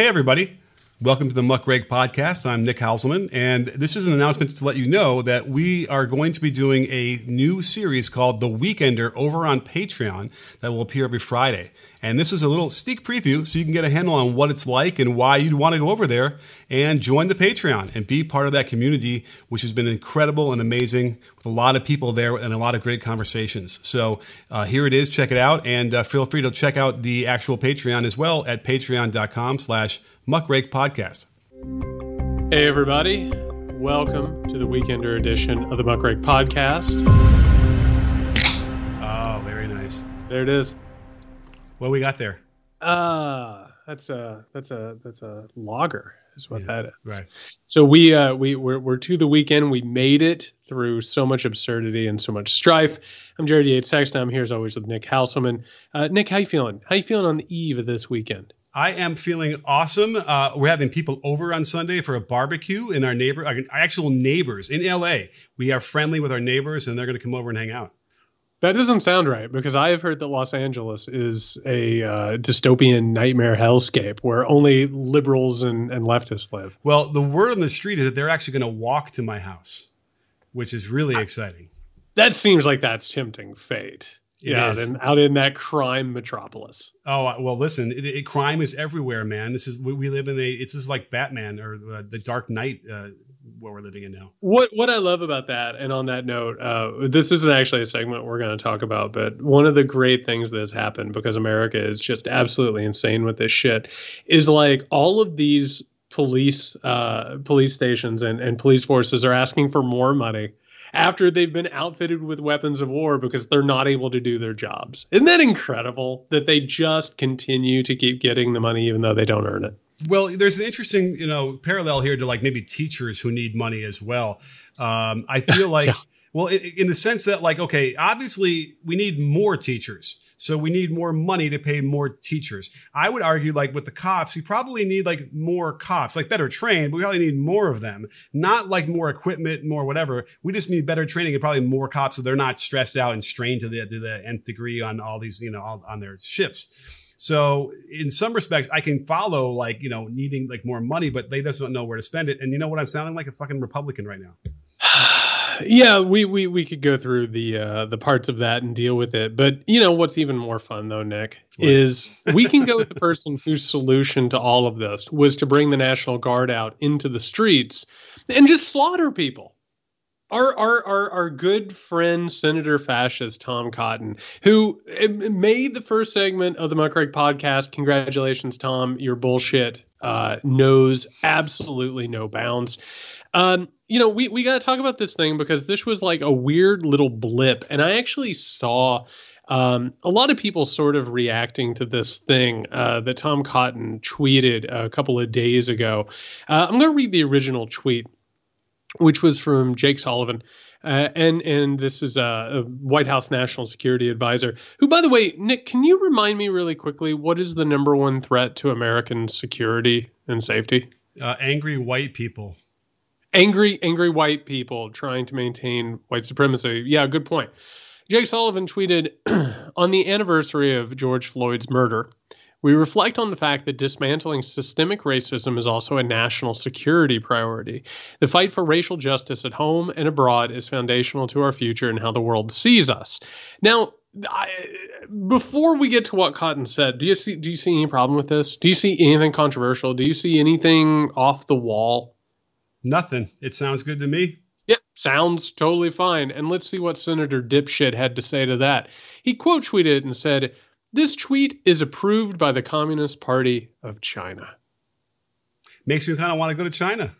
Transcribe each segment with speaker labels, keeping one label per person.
Speaker 1: Hey, everybody. Welcome to the Muckrake Podcast. I'm Nick Hauselman, and this is an announcement to let you know that we are going to be doing a new series called The Weekender over on Patreon that will appear every Friday. And this is a little sneak preview so you can get a handle on what it's like and why you'd want to go over there and join the Patreon and be part of that community, which has been incredible and amazing with a lot of people there and a lot of great conversations. So uh, here it is. Check it out. And uh, feel free to check out the actual Patreon as well at patreon.com slash Muckrake Podcast.
Speaker 2: Hey, everybody. Welcome to the Weekender edition of the Muckrake Podcast.
Speaker 1: Oh, very nice.
Speaker 2: There it is.
Speaker 1: What we got there?
Speaker 2: Uh that's a that's a that's a lager is what
Speaker 1: Yeah,
Speaker 2: that is.
Speaker 1: Right.
Speaker 2: So we uh we we're, we're to the weekend. We made it through so much absurdity and so much strife. I'm Jared Yates Sexton. I'm here as always with Nick Hauselman. Uh, Nick, how you feeling? How you feeling on the eve of this weekend?
Speaker 1: I am feeling awesome. Uh, we're having people over on Sunday for a barbecue in our neighbor, our actual neighbors in LA. We are friendly with our neighbors, and they're going to come over and hang out.
Speaker 2: That doesn't sound right because I have heard that Los Angeles is a uh, dystopian nightmare hellscape where only liberals and, and leftists live.
Speaker 1: Well, the word on the street is that they're actually going to walk to my house, which is really exciting.
Speaker 2: That seems like that's tempting fate.
Speaker 1: It
Speaker 2: yeah, and out in that crime metropolis.
Speaker 1: Oh well, listen, it, it, crime is everywhere, man. This is we, we live in a. It's just like Batman or uh, the Dark Knight, uh, what we're living in now.
Speaker 2: What what I love about that, and on that note, uh, this isn't actually a segment we're going to talk about, but one of the great things that has happened because America is just absolutely insane with this shit is like all of these police uh, police stations and, and police forces are asking for more money after they've been outfitted with weapons of war because they're not able to do their jobs. Isn't that incredible that they just continue to keep getting the money even though they don't earn it?
Speaker 1: Well, there's an interesting, you know, parallel here to like maybe teachers who need money as well. Um, I feel like,
Speaker 2: Yeah.
Speaker 1: well, in the sense that like, okay, obviously we need more teachers. So we need more money to pay more teachers. I would argue like with the cops, we probably need like more cops, like better trained, but we probably need more of them. Not like more equipment, more whatever. We just need better training and probably more cops so they're not stressed out and strained to the, to the nth degree on all these, you know, all, on their shifts. So in some respects, I can follow like, you know, needing like more money, but they just don't know where to spend it. And you know what? I'm sounding like a fucking Republican right now.
Speaker 2: Yeah, we, we we could go through the uh, the parts of that and deal with it. But you know what's even more fun though, Nick,
Speaker 1: What?
Speaker 2: is we can go with the person whose solution to all of this was to bring the National Guard out into the streets and just slaughter people. Our, our our our good friend Senator Fascist Tom Cotton, who eh, made the first segment of the Muckrake podcast. Congratulations, Tom. Your bullshit uh, knows absolutely no bounds. Um, you know, we, we got to talk about this thing because this was like a weird little blip. And I actually saw um, a lot of people sort of reacting to this thing uh, that Tom Cotton tweeted a couple of days ago. Uh, I'm going to read the original tweet, which was from Jake Sullivan. Uh, and and this is a, a White House National Security Advisor, who, by the way, Nick, can you remind me really quickly what is the number one threat to American security and safety?
Speaker 1: Uh, angry white people.
Speaker 2: angry angry white people trying to maintain white supremacy yeah good point jake sullivan tweeted on the anniversary of george floyd's murder we reflect on the fact that dismantling systemic racism is also a national security priority. The fight for racial justice at home and abroad is foundational to our future and how the world sees us. Now, I, before we get to what Cotton said, do you see do you see any problem with this? Do you see anything controversial? Do you see anything off the wall?
Speaker 1: Nothing. It sounds good to me.
Speaker 2: Yep, sounds totally fine. And let's see what Senator Dipshit had to say to that. He quote tweeted and said, This tweet is approved by the Communist Party of China.
Speaker 1: Makes me kind of want to go to China.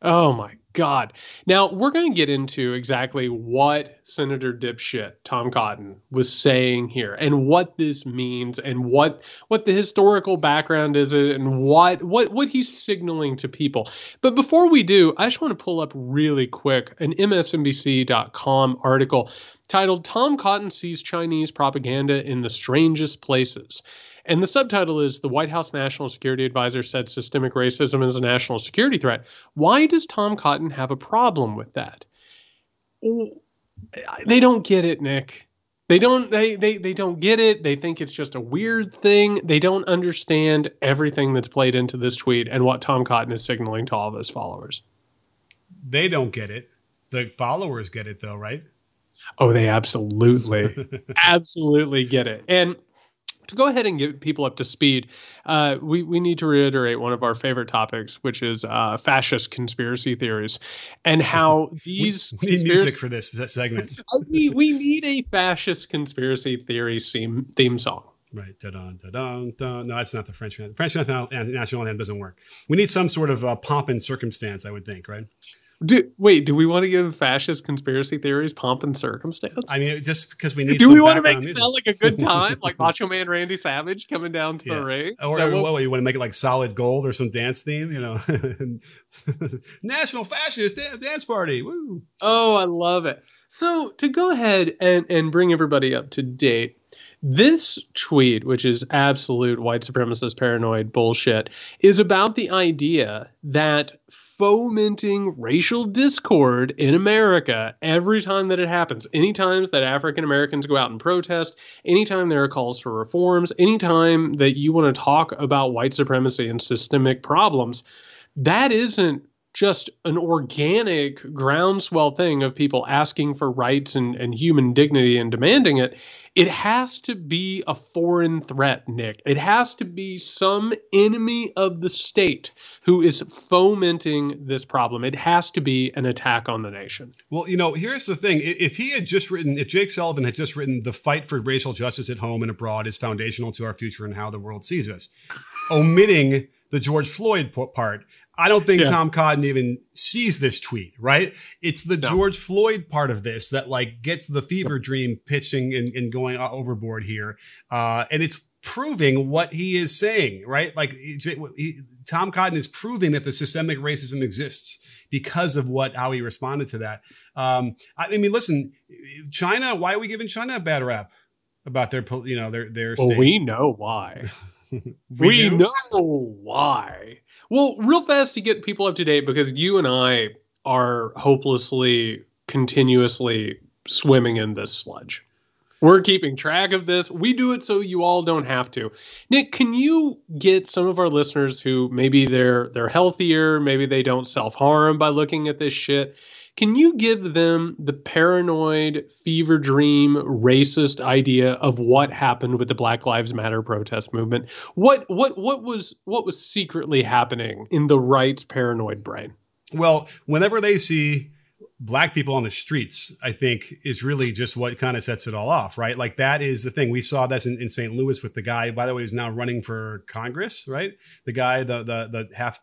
Speaker 2: Oh my God. Now, we're going to get into exactly what Senator Dipshit Tom Cotton was saying here and what this means and what what the historical background is and what what what he's signaling to people. But before we do, I just want to pull up really quick an MSNBC.com article titled Tom Cotton sees Chinese propaganda in the strangest places. And the subtitle is The White House National Security Advisor said systemic racism is a national security threat. Why does Tom Cotton have a problem with that? Mm. They don't get it, Nick. They don't they, they they don't get it. They think it's just a weird thing. They don't understand everything that's played into this tweet and what Tom Cotton is signaling to all of his followers.
Speaker 1: They don't get it. The followers get it though, right?
Speaker 2: Oh, they absolutely, absolutely get it. And to go ahead and get people up to speed, uh, we we need to reiterate one of our favorite topics, which is uh, fascist conspiracy theories, and how these
Speaker 1: we, need music for this segment.
Speaker 2: we we need a fascist conspiracy theory theme theme song.
Speaker 1: Right. Da-dun, da-dun, da No, that's not the French. The French national anthem doesn't work. We need some sort of uh, pomp and circumstance, I would think, right?
Speaker 2: Do, wait, do we want to give fascist conspiracy theories pomp and circumstance?
Speaker 1: I mean, just because we need.
Speaker 2: Do we want to make it sound like a good time, like Macho Man Randy Savage coming down to yeah. the ring?
Speaker 1: Or, or what, what, you want to make it like solid gold or some dance theme? You know, national fascist dance party. Woo!
Speaker 2: Oh, I love it. So to go ahead and and bring everybody up to date, this tweet, which is absolute white supremacist paranoid bullshit, is about the idea that fomenting racial discord in America every time that it happens, any times that African Americans go out and protest, anytime there are calls for reforms, anytime that you want to talk about white supremacy and systemic problems, that isn't just an organic groundswell thing of people asking for rights and, and human dignity and demanding it, it has to be a foreign threat, Nick. It has to be some enemy of the state who is fomenting this problem. It has to be an attack on the nation.
Speaker 1: Well, you know, here's the thing. If he had just written, if Jake Sullivan had just written, the fight for racial justice at home and abroad is foundational to our future and how the world sees us, omitting the George Floyd part, I don't think yeah. Tom Cotton even sees this tweet, right? It's the no. George Floyd part of this that like gets the fever dream pitching and, and going overboard here. Uh, and it's proving what he is saying, right? Like he, Tom Cotton is proving that the systemic racism exists because of what how he responded to that. Um, I, I, mean, listen, China. Why are we giving China a bad rap about their, you know, their their?
Speaker 2: Well, we know why. we, we know why. Well, real fast to get people up to date because you and I are hopelessly, continuously swimming in this sludge. We're keeping track of this. We do it so you all don't have to. Nick, can you get some of our listeners who maybe they're they're healthier, maybe they don't self-harm by looking at this shit? Can you give them the paranoid, fever dream, racist idea of what happened with the Black Lives Matter protest movement? What what what was what was secretly happening in the right's paranoid brain?
Speaker 1: Well, whenever they see black people on the streets, I think is really just what kind of sets it all off, right? Like that is the thing. We saw this in, in St. Louis with the guy, by the way, who's now running for Congress, right? The guy, the the the half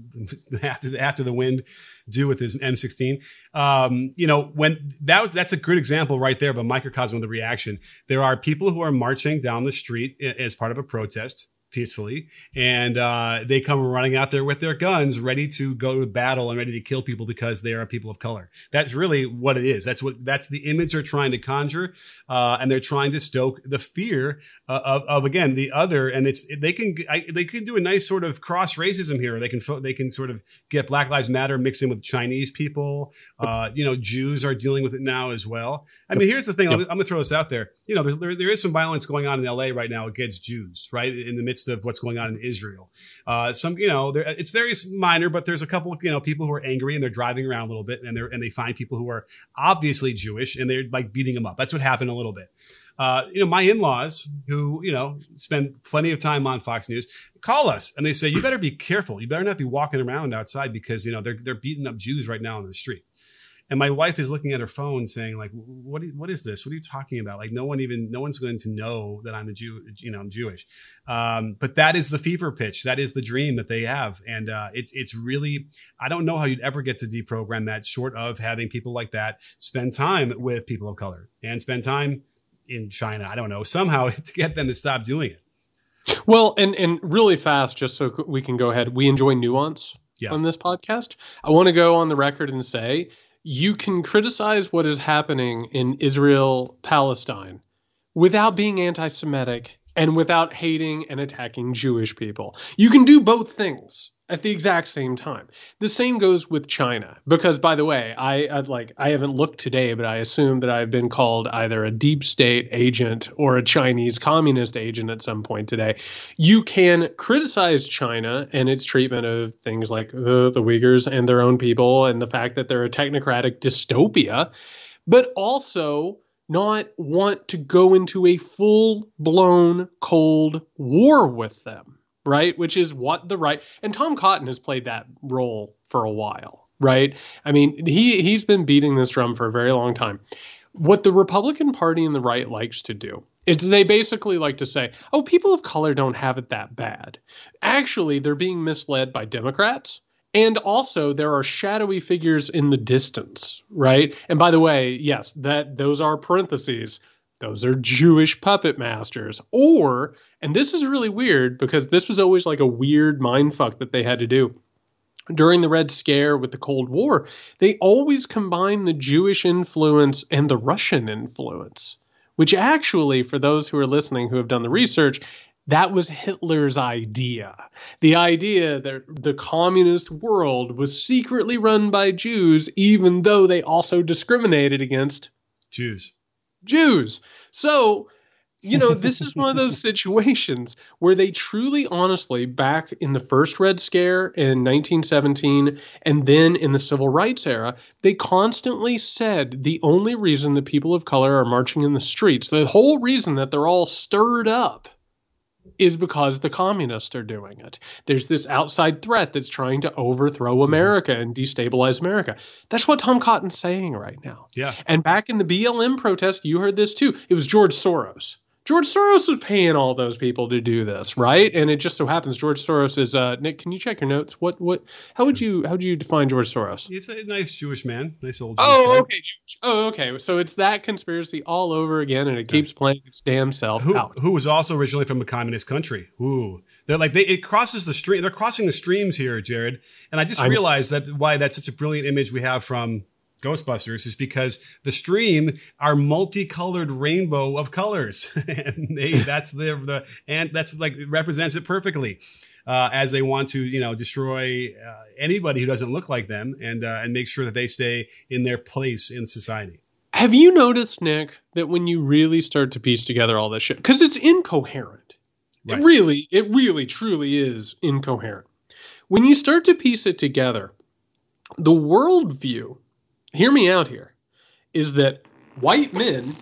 Speaker 1: after after the wind do with his M16. Um, you know, when that was that's a good example right there of a microcosm of the reaction. There are people who are marching down the street as part of a protest peacefully, and uh, they come running out there with their guns, ready to go to battle and ready to kill people because they are people of color. That's really what it is. That's what that's the image they're trying to conjure, uh, and they're trying to stoke the fear uh, of, of again the other. And it's they can I, they can do a nice sort of cross racism here. They can they can sort of get Black Lives Matter mixed in with Chinese people. Uh, you know, Jews are dealing with it now as well. I mean, here's the thing. I'm, I'm gonna throw this out there. You know, there, there is some violence going on in L.A. right now against Jews, right in the midst midst of what's going on in Israel. Uh, some, you know, it's very minor, but there's a couple, you know, people who are angry and they're driving around a little bit and they're, and they find people who are obviously Jewish and they're like beating them up. That's what happened a little bit. Uh, you know, my in-laws who, you know, spend plenty of time on Fox News call us and they say, you better be careful. You better not be walking around outside because, you know, they're, they're beating up Jews right now on the street and my wife is looking at her phone saying like what what is this? What are you talking about? Like no one even no one's going to know that i'm a jew you know i'm jewish. Um, but that is the fever pitch. That is the dream that they have. And uh, it's it's really i don't know how you'd ever get to deprogram that short of having people like that spend time with people of color and spend time in china i don't know somehow to get them to stop doing it.
Speaker 2: Well and and really fast just so we can go ahead we enjoy nuance yeah. on this podcast. I want to go on the record and say you can criticize what is happening in Israel Palestine without being anti Semitic and without hating and attacking Jewish people. You can do both things. at the exact same time. The same goes with China because by the way, I I'd like I haven't looked today, but I assume that I've been called either a deep state agent or a Chinese communist agent at some point today. You can criticize China and its treatment of things like the, the Uyghurs and their own people and the fact that they're a technocratic dystopia, but also not want to go into a full blown cold war with them right? Which is what the right and Tom Cotton has played that role for a while, right? I mean, he he's been beating this drum for a very long time. What the Republican Party and the right likes to do is they basically like to say, "Oh, people of color don't have it that bad." Actually, they're being misled by Democrats. And also there are shadowy figures in the distance, right? And by the way, yes, that those are parentheses those are Jewish puppet masters. Or, and this is really weird because this was always like a weird mind fuck that they had to do. During the Red Scare with the Cold War, they always combine the Jewish influence and the Russian influence, which actually, for those who are listening who have done the research, that was Hitler's idea. The idea that the communist world was secretly run by Jews, even though they also discriminated against
Speaker 1: Jews.
Speaker 2: Jews. So, you know, this is one of those situations where they truly, honestly, back in the first Red Scare in 1917 and then in the Civil Rights era, they constantly said the only reason the people of color are marching in the streets, the whole reason that they're all stirred up is because the communists are doing it. There's this outside threat that's trying to overthrow mm-hmm. America and destabilize America. That's what Tom Cotton's saying right now.
Speaker 1: Yeah.
Speaker 2: And back in the BLM protest, you heard this too. It was George Soros George Soros was paying all those people to do this, right? And it just so happens George Soros is uh, Nick. Can you check your notes? What what? How would you how would you define George Soros?
Speaker 1: He's a nice Jewish man, nice old. Jewish
Speaker 2: oh,
Speaker 1: man.
Speaker 2: okay. Oh, okay. So it's that conspiracy all over again, and it keeps yeah. playing its damn self
Speaker 1: who,
Speaker 2: out.
Speaker 1: Who was also originally from a communist country? Ooh, they're like they it crosses the stream. They're crossing the streams here, Jared. And I just I'm, realized that why that's such a brilliant image we have from Ghostbusters is because the stream are multicolored rainbow of colors, and they that's the the and that's like represents it perfectly. Uh, as they want to, you know, destroy uh, anybody who doesn't look like them, and uh, and make sure that they stay in their place in society.
Speaker 2: Have you noticed, Nick, that when you really start to piece together all this shit, because it's incoherent, right. it really, it really, truly is incoherent. When you start to piece it together, the worldview hear me out here, is that white men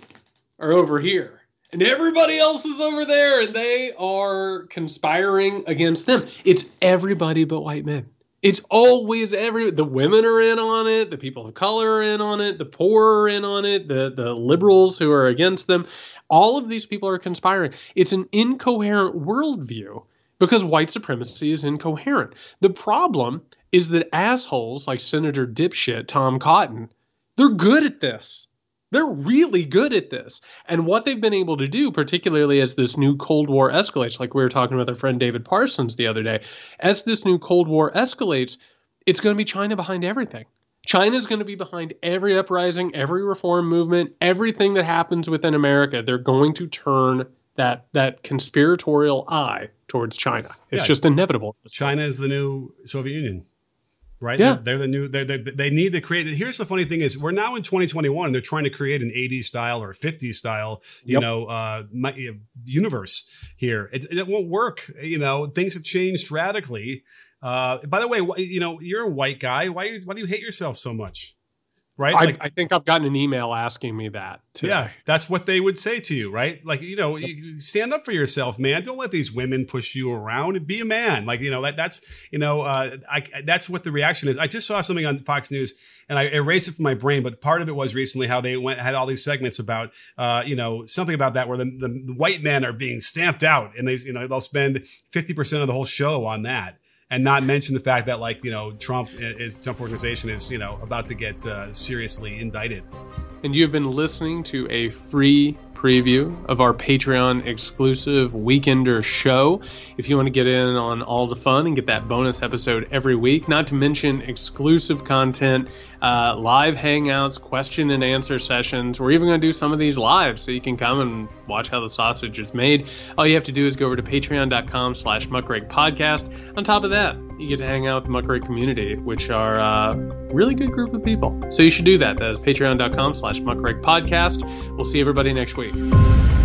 Speaker 2: are over here and everybody else is over there and they are conspiring against them. It's everybody but white men. It's always every the women are in on it, the people of color are in on it, the poor are in on it, the the liberals who are against them. All of these people are conspiring. It's an incoherent worldview because white supremacy is incoherent. The problem is that assholes like Senator Dipshit Tom Cotton, they're good at this. They're really good at this. And what they've been able to do, particularly as this new Cold War escalates, like we were talking with our friend David Parsons the other day, as this new Cold War escalates, it's going to be China behind everything. China is going to be behind every uprising, every reform movement, everything that happens within America. They're going to turn that that conspiratorial eye towards China. It's yeah, just inevitable.
Speaker 1: China is the new Soviet Union right?
Speaker 2: Yeah.
Speaker 1: They're, they're the new, they're, they're, they need to create. Here's the funny thing is we're now in 2021 and they're trying to create an 80s style or 50s style, you yep. know, uh, universe here. It, it won't work. You know, things have changed radically. Uh, by the way, you know, you're a white guy. Why, why do you hate yourself so much? Right?
Speaker 2: I,
Speaker 1: like,
Speaker 2: I, think I've gotten an email asking me that. Today.
Speaker 1: Yeah, that's what they would say to you, right? Like, you know, you stand up for yourself, man. Don't let these women push you around. Be a man. Like, you know, that that's you know, uh, I that's what the reaction is. I just saw something on Fox News and I erased it from my brain, but part of it was recently how they went had all these segments about, uh, you know, something about that where the, the white men are being stamped out, and they, you know, they'll spend fifty percent of the whole show on that and not mention the fact that like you know Trump is Trump organization is you know about to get uh, seriously indicted.
Speaker 2: And you have been listening to a free preview of our Patreon exclusive Weekender show. If you want to get in on all the fun and get that bonus episode every week, not to mention exclusive content, uh, live hangouts, question and answer sessions. We're even going to do some of these live so you can come and watch how the sausage is made. All you have to do is go over to patreon.com slash muckrake podcast. On top of that, you get to hang out with the muckrake community, which are a really good group of people. So you should do that. That is patreon.com slash muckrake podcast. We'll see everybody next week. Bye.